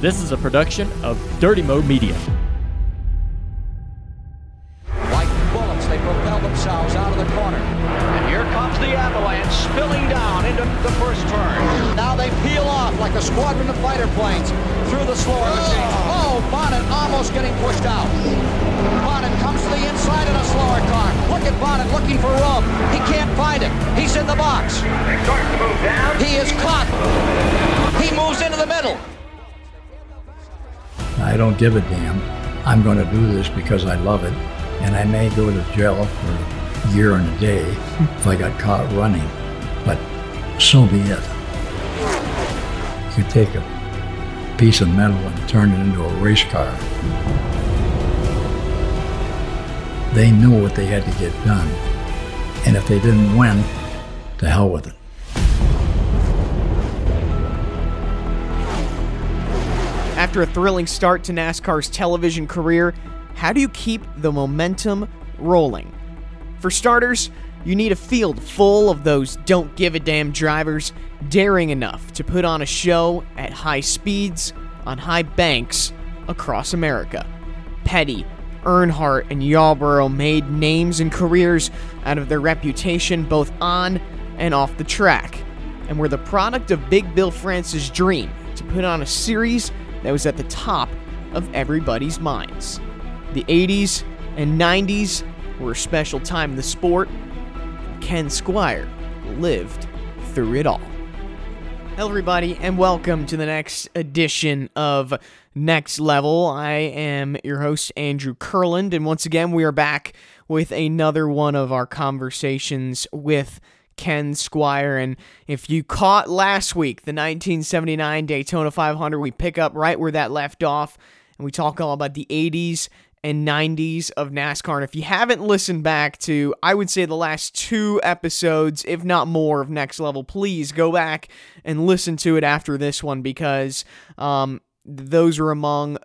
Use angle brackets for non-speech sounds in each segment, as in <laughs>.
This is a production of Dirty Mo Media. Like bullets, they propel themselves out of the corner. And here comes the avalanche spilling down into the first turn. Now they peel off like a squadron of fighter planes through the slower machines. Oh, oh Bonnett almost getting pushed out. Bonnett comes to the inside in a slower car. Look at Bonnett looking for room. He can't find it. He's in the box. Starts to move down. He is caught. He moves into the middle. I don't give a damn. I'm going to do this because I love it, and I may go to jail for a year and a day if I got caught running, but so be it. You take a piece of metal and turn it into a race car. They knew what they had to get done, and if they didn't win, to hell with it. After a thrilling start to NASCAR's television career, how do you keep the momentum rolling? For starters, you need a field full of those don't give a damn drivers daring enough to put on a show at high speeds on high banks across America. Petty, Earnhardt, and Yarborough made names and careers out of their reputation both on and off the track, and were the product of Big Bill France's dream to put on a series that was at the top of everybody's minds. The 80s and 90s were a special time in the sport. Ken Squier lived through it all. Hello, everybody, and welcome to the next edition of Next Level. I am your host, Andrew Kurland, and once again, we are back with another one of our conversations with Ken Squier. And if you caught last week, the 1979 Daytona 500, we pick up right where that left off, and we talk all about the 80s and 90s of NASCAR. And if you haven't listened back to, I would say, the last two episodes, if not more, of Next Level, please go back and listen to it after this one because um, those are among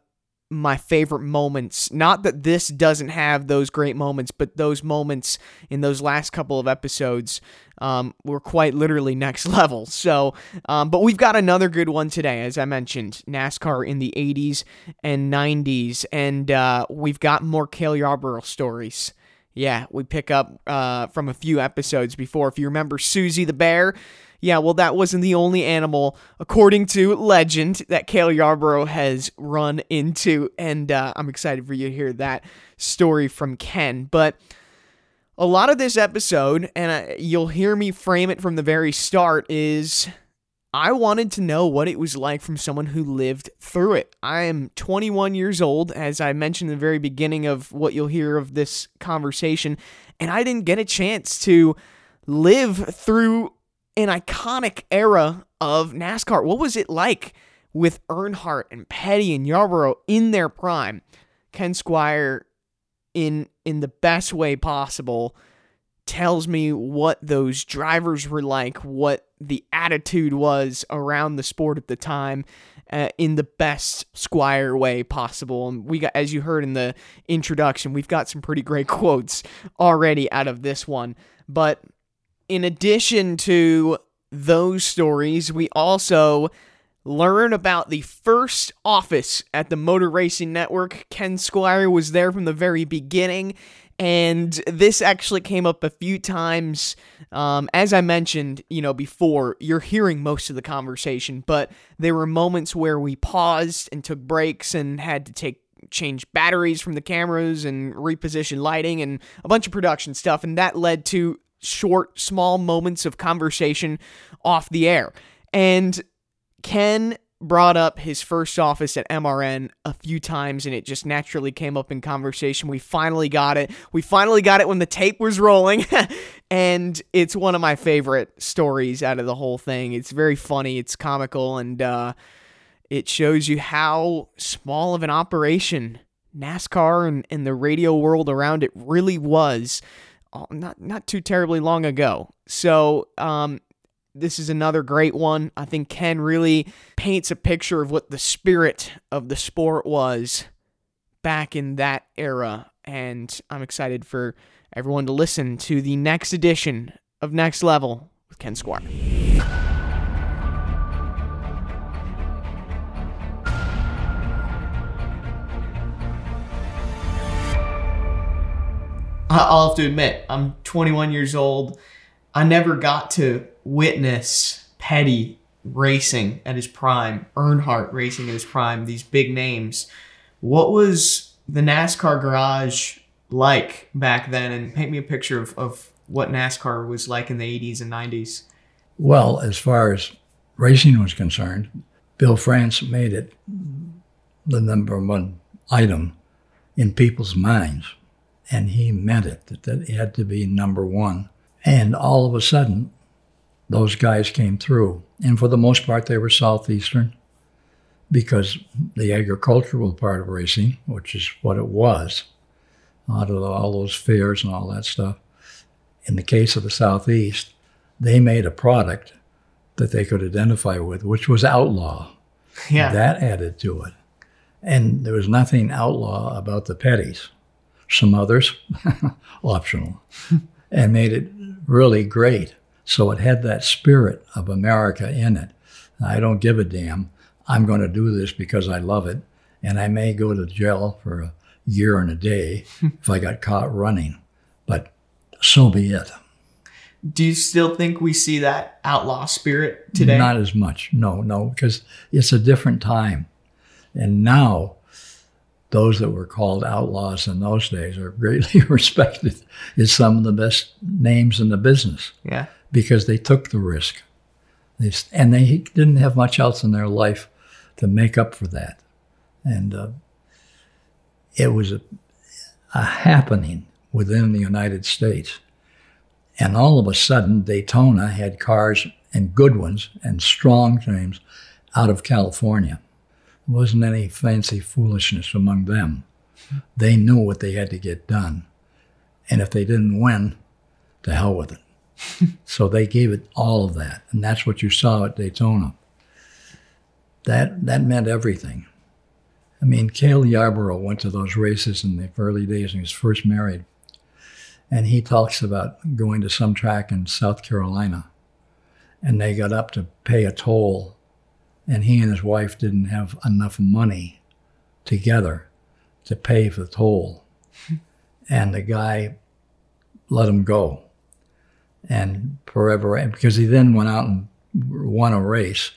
my favorite moments. Not that this doesn't have those great moments, but those moments in those last couple of episodes um, were quite literally next <laughs> level. So, um, but we've got another good one today, as I mentioned NASCAR in the 80s and 90s, and uh, we've got more Cale Yarborough stories. Yeah, we pick up uh, from a few episodes before. If you remember Susie the Bear, yeah, well, that wasn't the only animal, according to legend, that Cale Yarborough has run into. And uh, I'm excited for you to hear that story from Ken. But a lot of this episode, and uh, you'll hear me frame it from the very start, is I wanted to know what it was like from someone who lived through it. I am 21 years old, as I mentioned in the very beginning of what you'll hear of this conversation, and I didn't get a chance to live through an iconic era of NASCAR. What was it like with Earnhardt and Petty and Yarborough in their prime? Ken Squier, in in the best way possible, tells me what those drivers were like, what the attitude was around the sport at the time. Uh, in the best Squier way possible. And we got, as you heard in the introduction, we've got some pretty great <laughs> quotes already out of this one. But in addition to those stories, we also learn about the first office at the Motor Racing Network. Ken Squier was there from the very beginning, and this actually came up a few times. Um, as I mentioned, you know, before, you're hearing most of the conversation, but there were moments where we paused and took breaks and had to take change batteries from the cameras and reposition lighting and a bunch of production stuff, and that led to short, small moments of conversation off the air. And Ken brought up his first office at MRN a few times and it just naturally came up in conversation. We finally got it. We finally got it when the tape was rolling. <laughs> and it's one of my favorite stories out of the whole thing. It's very funny, it's comical, and uh, it shows you how small of an operation NASCAR and, and the radio world around it really was uh, not not too terribly long ago. So um, this is another great one. I think Ken really paints a picture of what the spirit of the sport was back in that era, and I'm excited for everyone to listen to the next edition of Next Level with Ken Squier. I'll have to admit, I'm 21 years old. I never got to witness Petty racing at his prime, Earnhardt racing at his prime, these big names. What was the NASCAR garage like back then? And paint me a picture of, of what NASCAR was like in the 80s and 90s. Well, as far as racing was concerned, Bill France made it the number one item in people's minds and he meant it that, that it had to be number one. And all of a sudden, those guys came through, and for the most part, they were southeastern because the agricultural part of racing, which is what it was, out of all those fairs and all that stuff. In the case of the southeast, they made a product that they could identify with, which was outlaw. Yeah. That added to it. And there was nothing outlaw about the Pettys some others <laughs> optional, and made it really great. So it had that spirit of America in it. I don't give a damn. I'm going to do this because I love it, and I may go to jail for a year and a day <laughs> if I got caught running, but so be it. Do you still think we see that outlaw spirit today? Not as much. No, no, because it's a different time. And now those that were called outlaws in those days are greatly <laughs> respected as some of the best names in the business. Yeah. Because they took the risk. They, and they didn't have much else in their life to make up for that. And uh, it was a, a happening within the United States. And all of a sudden, Daytona had cars and good ones and strong teams out of California wasn't any fancy foolishness among them. They knew what they had to get done. And if they didn't win, to hell with it. <laughs> so they gave it all of that. And that's what you saw at Daytona. That, that meant everything. I mean, Cale Yarborough went to those races in the early days when he was first married. And he talks about going to some track in South Carolina. And they got up to pay a toll and he and his wife didn't have enough money together to pay for the toll. <laughs> and the guy let him go. And forever, because he then went out and won a race,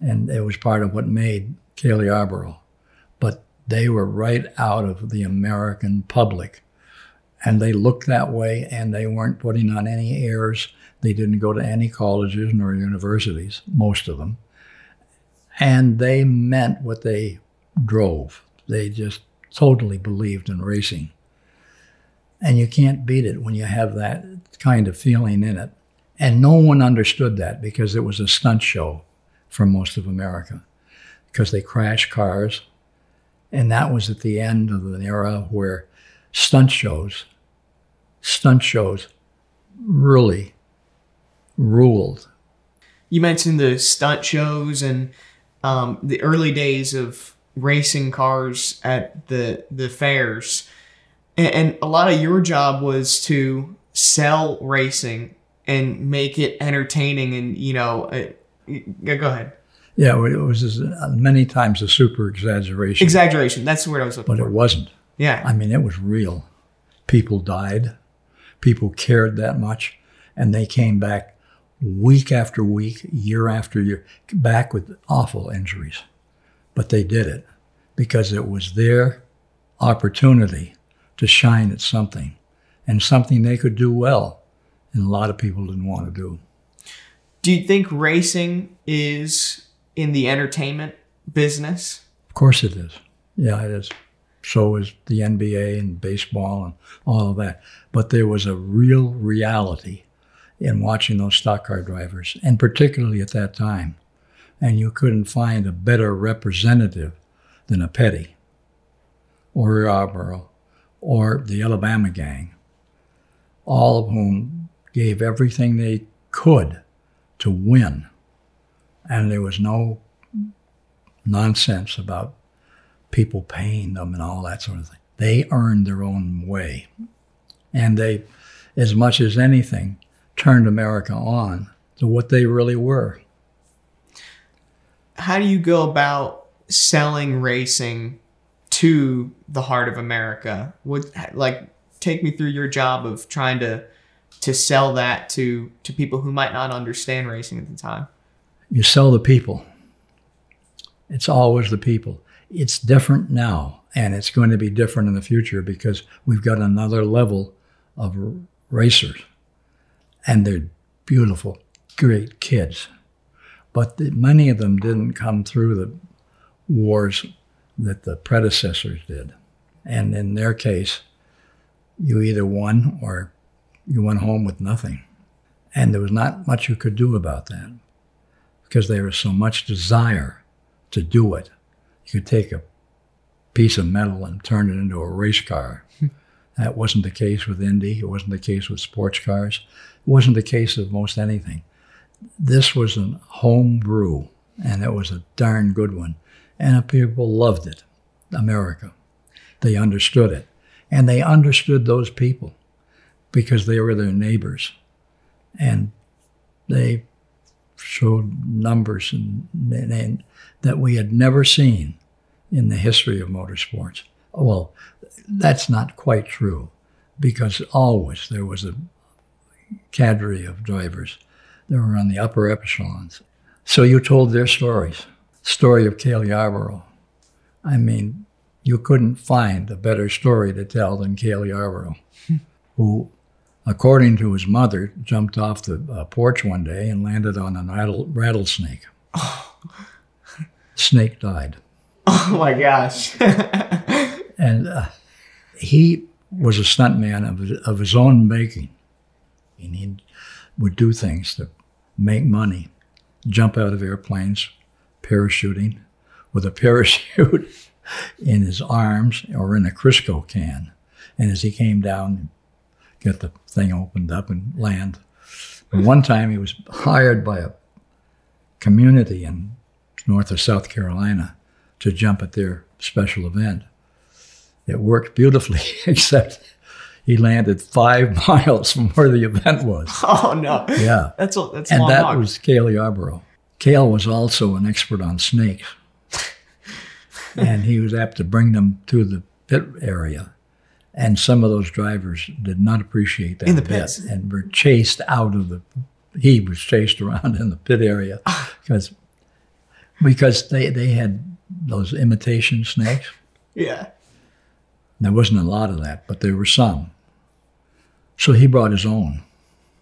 and it was part of what made Cale Yarborough. But they were right out of the American public. And they looked that way, and they weren't putting on any airs. They didn't go to any colleges nor universities, most of them and they meant what they drove. They just totally believed in racing. And you can't beat it when you have that kind of feeling in it. And no one understood that because it was a stunt show for most of America because they crashed cars. And that was at the end of an era where stunt shows, stunt shows really ruled. You mentioned the stunt shows and um, the early days of racing cars at the the fairs, and, and a lot of your job was to sell racing and make it entertaining. And you know, uh, go ahead. Yeah, it was uh, many times a super exaggeration. Exaggeration. That's the word I was looking but for. it wasn't. Yeah. I mean, it was real. People died. People cared that much, and they came back week after week, year after year, back with awful injuries. But they did it because it was their opportunity to shine at something and something they could do well. And a lot of people didn't want to do. Do you think racing is in the entertainment business? Of course it is. Yeah, it is. So is the NBA and baseball and all of that. But there was a real reality in watching those stock car drivers, and particularly at that time. And you couldn't find a better representative than a Petty or Yarborough or the Alabama gang, all of whom gave everything they could to win. And there was no nonsense about people paying them and all that sort of thing. They earned their own way. And they, as much as anything, turned America on to what they really were. How do you go about selling racing to the heart of America? Would like take me through your job of trying to to sell that to to people who might not understand racing at the time? You sell the people. It's always the people. It's different now, and it's going to be different in the future because we've got another level of racers, and they're beautiful, great kids. But the, many of them didn't come through the wars that the predecessors did. And in their case, you either won or you went home with nothing. And there was not much you could do about that because there was so much desire to do it. You could take a piece of metal and turn it into a race car. That wasn't the case with Indy. It wasn't the case with sports cars. It wasn't the case of most anything. This was a home brew, and it was a darn good one. And people loved it, America. They understood it. And they understood those people because they were their neighbors. And they showed numbers and, and, that we had never seen in the history of motorsports. Well, that's not quite true because always there was a cadre of drivers that were on the upper echelons. So you told their stories. Story of Cale Yarborough. I mean, you couldn't find a better story to tell than Cale Yarborough, <laughs> who, according to his mother, jumped off the uh, porch one day and landed on a rattle- rattlesnake. <laughs> Snake died. Oh my gosh. <laughs> and uh, he was a stuntman of, of his own making. And he would do things to make money, jump out of airplanes, parachuting with a <laughs> parachute in his arms or in a Crisco can. And as he came down, get the thing opened up and land. And one time he was hired by a community in north of South Carolina to jump at their special event. It worked beautifully, <laughs> except he landed five <laughs> miles from where the event was. oh no. Yeah. That's a that's And that walk. was Cale Yarborough. Cale was also an expert on snakes. <laughs> and he was apt to bring them to the pit area. And some of those drivers did not appreciate that In the pits. and were chased out of the he was chased around in the pit area because because they, they had those imitation snakes. yeah. There wasn't a lot of that, but there were some. So he brought his own.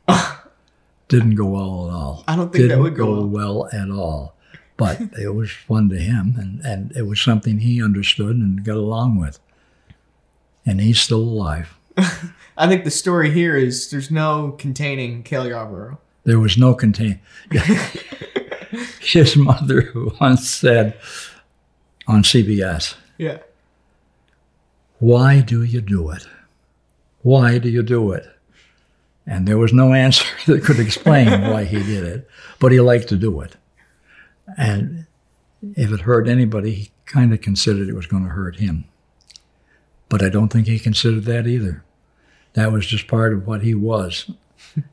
<laughs> Didn't go well at all. I don't think that Didn't would go well at all. But <laughs> it was fun to him, and, and it was something he understood and got along with. And he's still alive. <laughs> I think the story here is there's no containing Cale Yarborough. There was no contain. His mother once said on CBS, Yeah. Why do you do it? Why do you do it? And there was no answer <laughs> that could explain why he did it, but he liked to do it. And if it hurt anybody, he kind of considered it was going to hurt him. But I don't think he considered that either. That was just part of what he was. <laughs>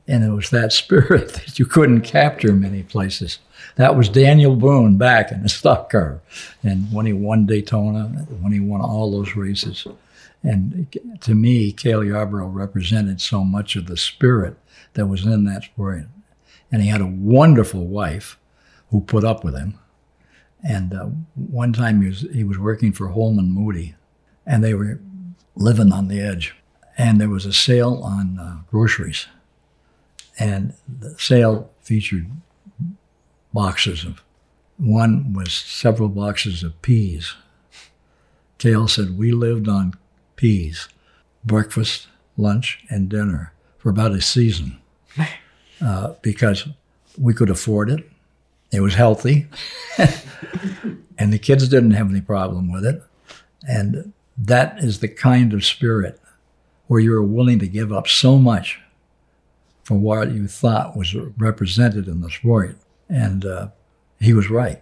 And it was that spirit <laughs> that you couldn't capture in many places. That was Daniel Boone back in the stock car. And when he won Daytona, when he won all those races. And to me, Cale Yarborough represented so much of the spirit that was in that sport. And he had a wonderful wife who put up with him. And uh, one time he was, he was working for Holman Moody, and they were living on the edge. And there was a sale on uh, groceries. And the sale featured boxes of, one was several boxes of peas. Cale said, We lived on peas, breakfast, lunch, and dinner for about a season. <laughs> uh, because we could afford it. It was healthy, <laughs> and the kids didn't have any problem with it. And that is the kind of spirit where you are willing to give up so much for what you thought was represented in the sport. And uh, he was right.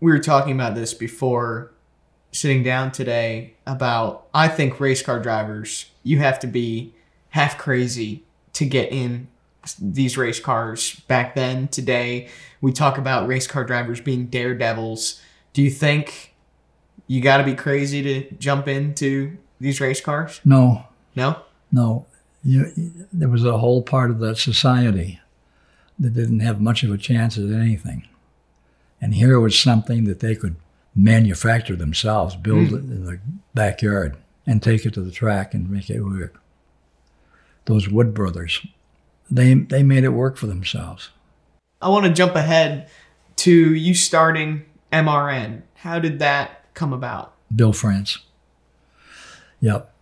we were talking about this before sitting down today about I think race car drivers, you have to be half crazy to get in these race cars back then. Today, we talk about race car drivers being daredevils. Do you think you got to be crazy to jump into these race cars? No. No? No. You, there was a whole part of that society that didn't have much of a chance at anything. And here was something that they could manufacture themselves, build mm. it in the backyard, and take it to the track and make it work. Those Wood brothers, they they made it work for themselves. I want to jump ahead to you starting MRN. How did that come about? Bill France. Yep.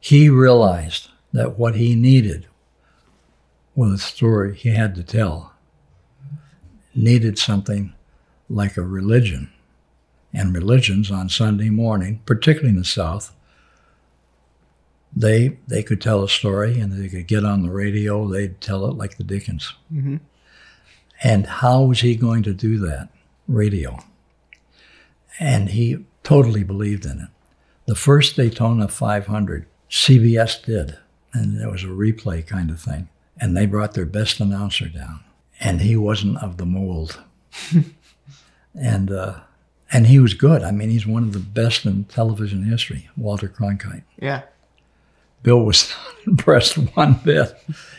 He realized that what he needed was a story he had to tell. Needed something like a religion. And religions on Sunday morning, particularly in the South, they they could tell a story and they could get on the radio. They'd tell it like the Dickens. Mm-hmm. And how was he going to do that? Radio. And he totally believed in it. The first Daytona 500, CBS did, and it was a replay kind of thing. And they brought their best announcer down, and he wasn't of the mold. <laughs> and uh, and he was good. I mean, he's one of the best in television history, Walter Cronkite. Yeah. Bill was not <laughs> impressed one bit.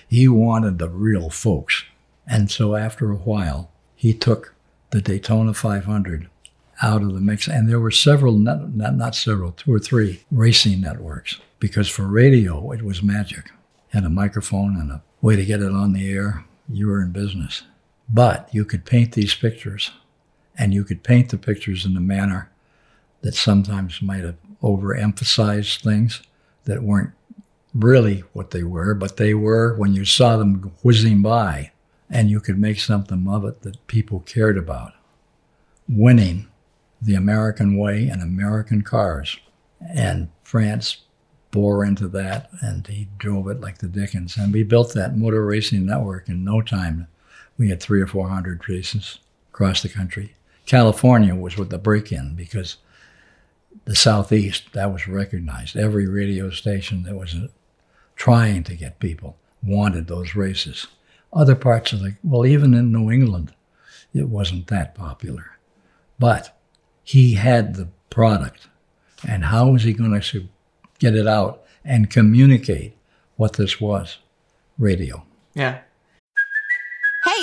He wanted the real folks. And so after a while, he took the Daytona 500 out of the mix. And there were several, not, not, not several, two or three racing networks because for radio, it was magic. Had a microphone and a way to get it on the air. You were in business. But you could paint these pictures and you could paint the pictures in a manner that sometimes might have overemphasized things that weren't really what they were, but they were when you saw them whizzing by, and you could make something of it that people cared about. Winning the American way and American cars. And France bore into that, and he drove it like the Dickens. And we built that motor racing network in no time. We had three or four hundred races across the country. California was with the break in because the Southeast, that was recognized. Every radio station that was uh, trying to get people wanted those races. Other parts of the, well, even in New England, it wasn't that popular. But he had the product. And how was he going to get it out and communicate what this was? Radio. Yeah.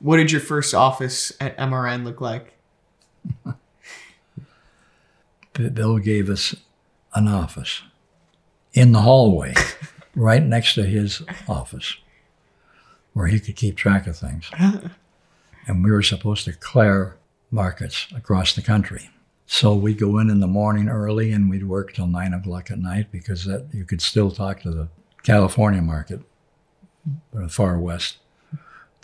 What did your first office at MRN look like? Bill gave us an office in the hallway, <laughs> right next to his office, where he could keep track of things. <laughs> And we were supposed to clear markets across the country. So we'd go in in the morning early and we'd work till nine o'clock at night because that you could still talk to the California market, the far west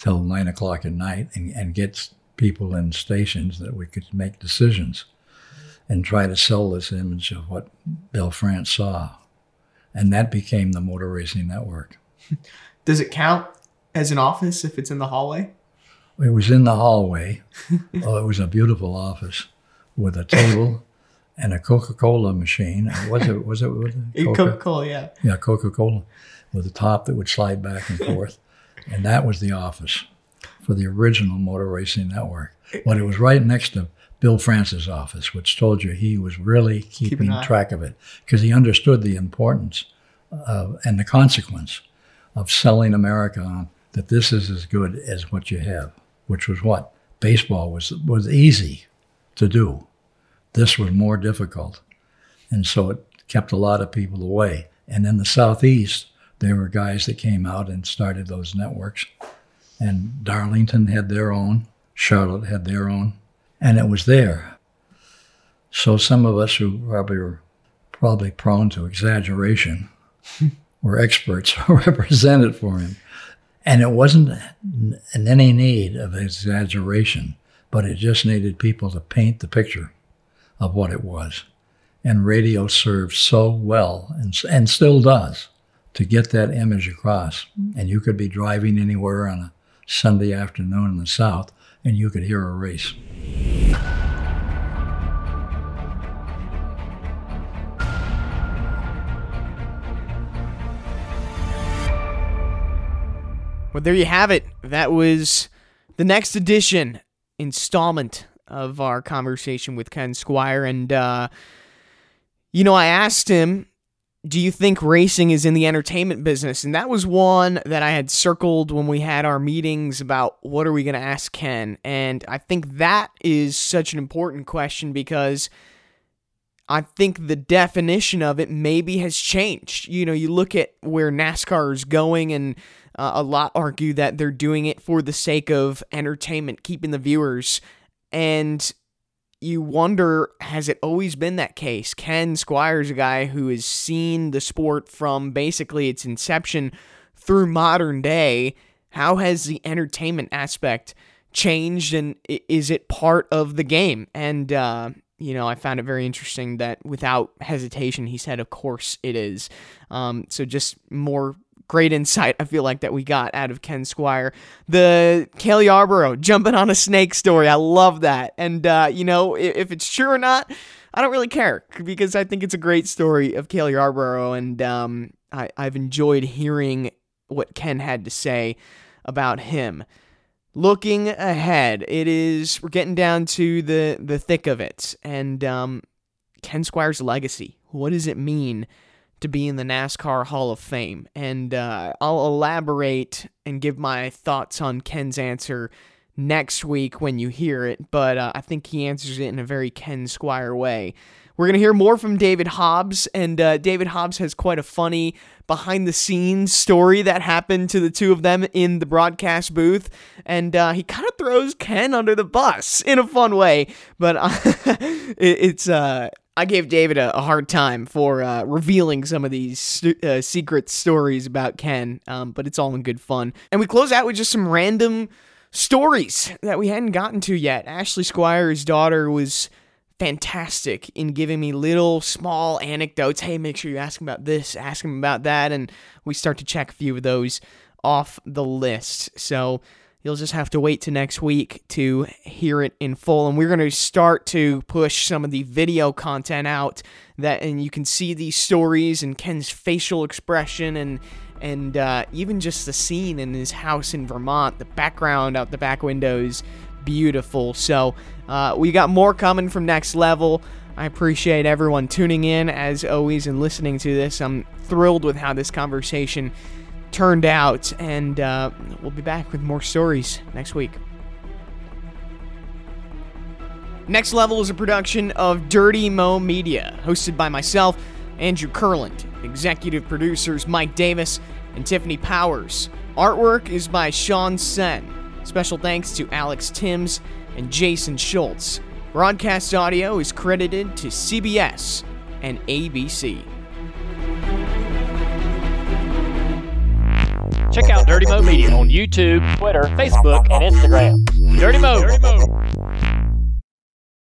till nine o'clock at night and, and get people in stations that we could make decisions and try to sell this image of what Bill France saw. And that became the Motor Racing Network. <laughs> Does it count as an office if it's in the hallway? It was in the hallway. <laughs> oh, it was a beautiful office with a table <laughs> and a Coca-Cola machine. Was it? Was it? Was it Coca Cola, yeah. Yeah, Coca-Cola with a top that would slide back and forth, and that was the office for the original Motor Racing Network. But it was right next to Bill France's office, which told you he was really keeping eye. track of it because he understood the importance of, and the consequence of selling America on that this is as good as what you have, which was what baseball was was easy to do. This was more difficult, and so it kept a lot of people away. And in the southeast, there were guys that came out and started those networks, and Darlington had their own, Charlotte had their own, and it was there. So some of us who probably were probably prone to exaggeration <laughs> were experts <laughs> who represented for him. And it wasn't in any need of exaggeration, but it just needed people to paint the picture of what it was. And radio served so well, and, and still does, to get that image across. And you could be driving anywhere on a Sunday afternoon in the South, and you could hear a race. Well, there you have it. That was the next edition installment of our conversation with Ken Squier. And, uh, you know, I asked him, do you think racing is in the entertainment business? And that was one that I had circled when we had our meetings about what are we going to ask Ken. And I think that is such an important question because I think the definition of it maybe has changed. You know, you look at where NASCAR is going, and uh, a lot argue that they're doing it for the sake of entertainment, keeping the viewers. And you wonder, has it always been that case? Ken Squier's a guy who has seen the sport from basically its inception through modern day. How has the entertainment aspect changed, and is it part of the game? And, uh, you know, I found it very interesting that without hesitation, he said, Of course it is. Um, so just more great insight I feel like that we got out of Ken Squier. The Cale Yarborough jumping on a snake story. I love that. And, uh, you know, if, if it's true or not, I don't really care because I think it's a great story of Cale Yarborough. And um, I, I've enjoyed hearing what Ken had to say about him. Looking ahead, it is we're getting down to the the thick of it, and um, Ken Squier's legacy. What does it mean to be in the NASCAR Hall of Fame? And uh, I'll elaborate and give my thoughts on Ken's answer next week when you hear it. But uh, I think he answers it in a very Ken Squier way. We're going to hear more from David Hobbs, and uh, David Hobbs has quite a funny behind the scenes story that happened to the two of them in the broadcast booth. And uh, he kind of throws Ken under the bus in a fun way, but <laughs> uh, it, it's. Uh, I gave David a, a hard time for uh, revealing some of these stu- uh, secret stories about Ken, um, but it's all in good fun. And we close out with just some random stories that we hadn't gotten to yet. Ashley Squier's daughter was fantastic in giving me little small anecdotes. Hey, make sure you ask him about this, ask him about that, and we start to check a few of those off the list. So you'll just have to wait to next week to hear it in full. And we're going to start to push some of the video content out that, and you can see these stories and Ken's facial expression and and uh, even just the scene in his house in Vermont, the background out the back windows, beautiful. So uh, we got more coming from Next Level. I appreciate everyone tuning in as always and listening to this. I'm thrilled with how this conversation turned out, and uh, we'll be back with more stories next week. Next Level is a production of Dirty Mo Media, hosted by myself, Andrew Kurland, executive producers Mike Davis and Tiffany Powers. Artwork is by Sean Sen. Special thanks to Alex Timms and Jason Schultz. Broadcast audio is credited to CBS and ABC. Check out Dirty Mo Media on YouTube, Twitter, Facebook, and Instagram. Dirty Mo. Dirty Mo.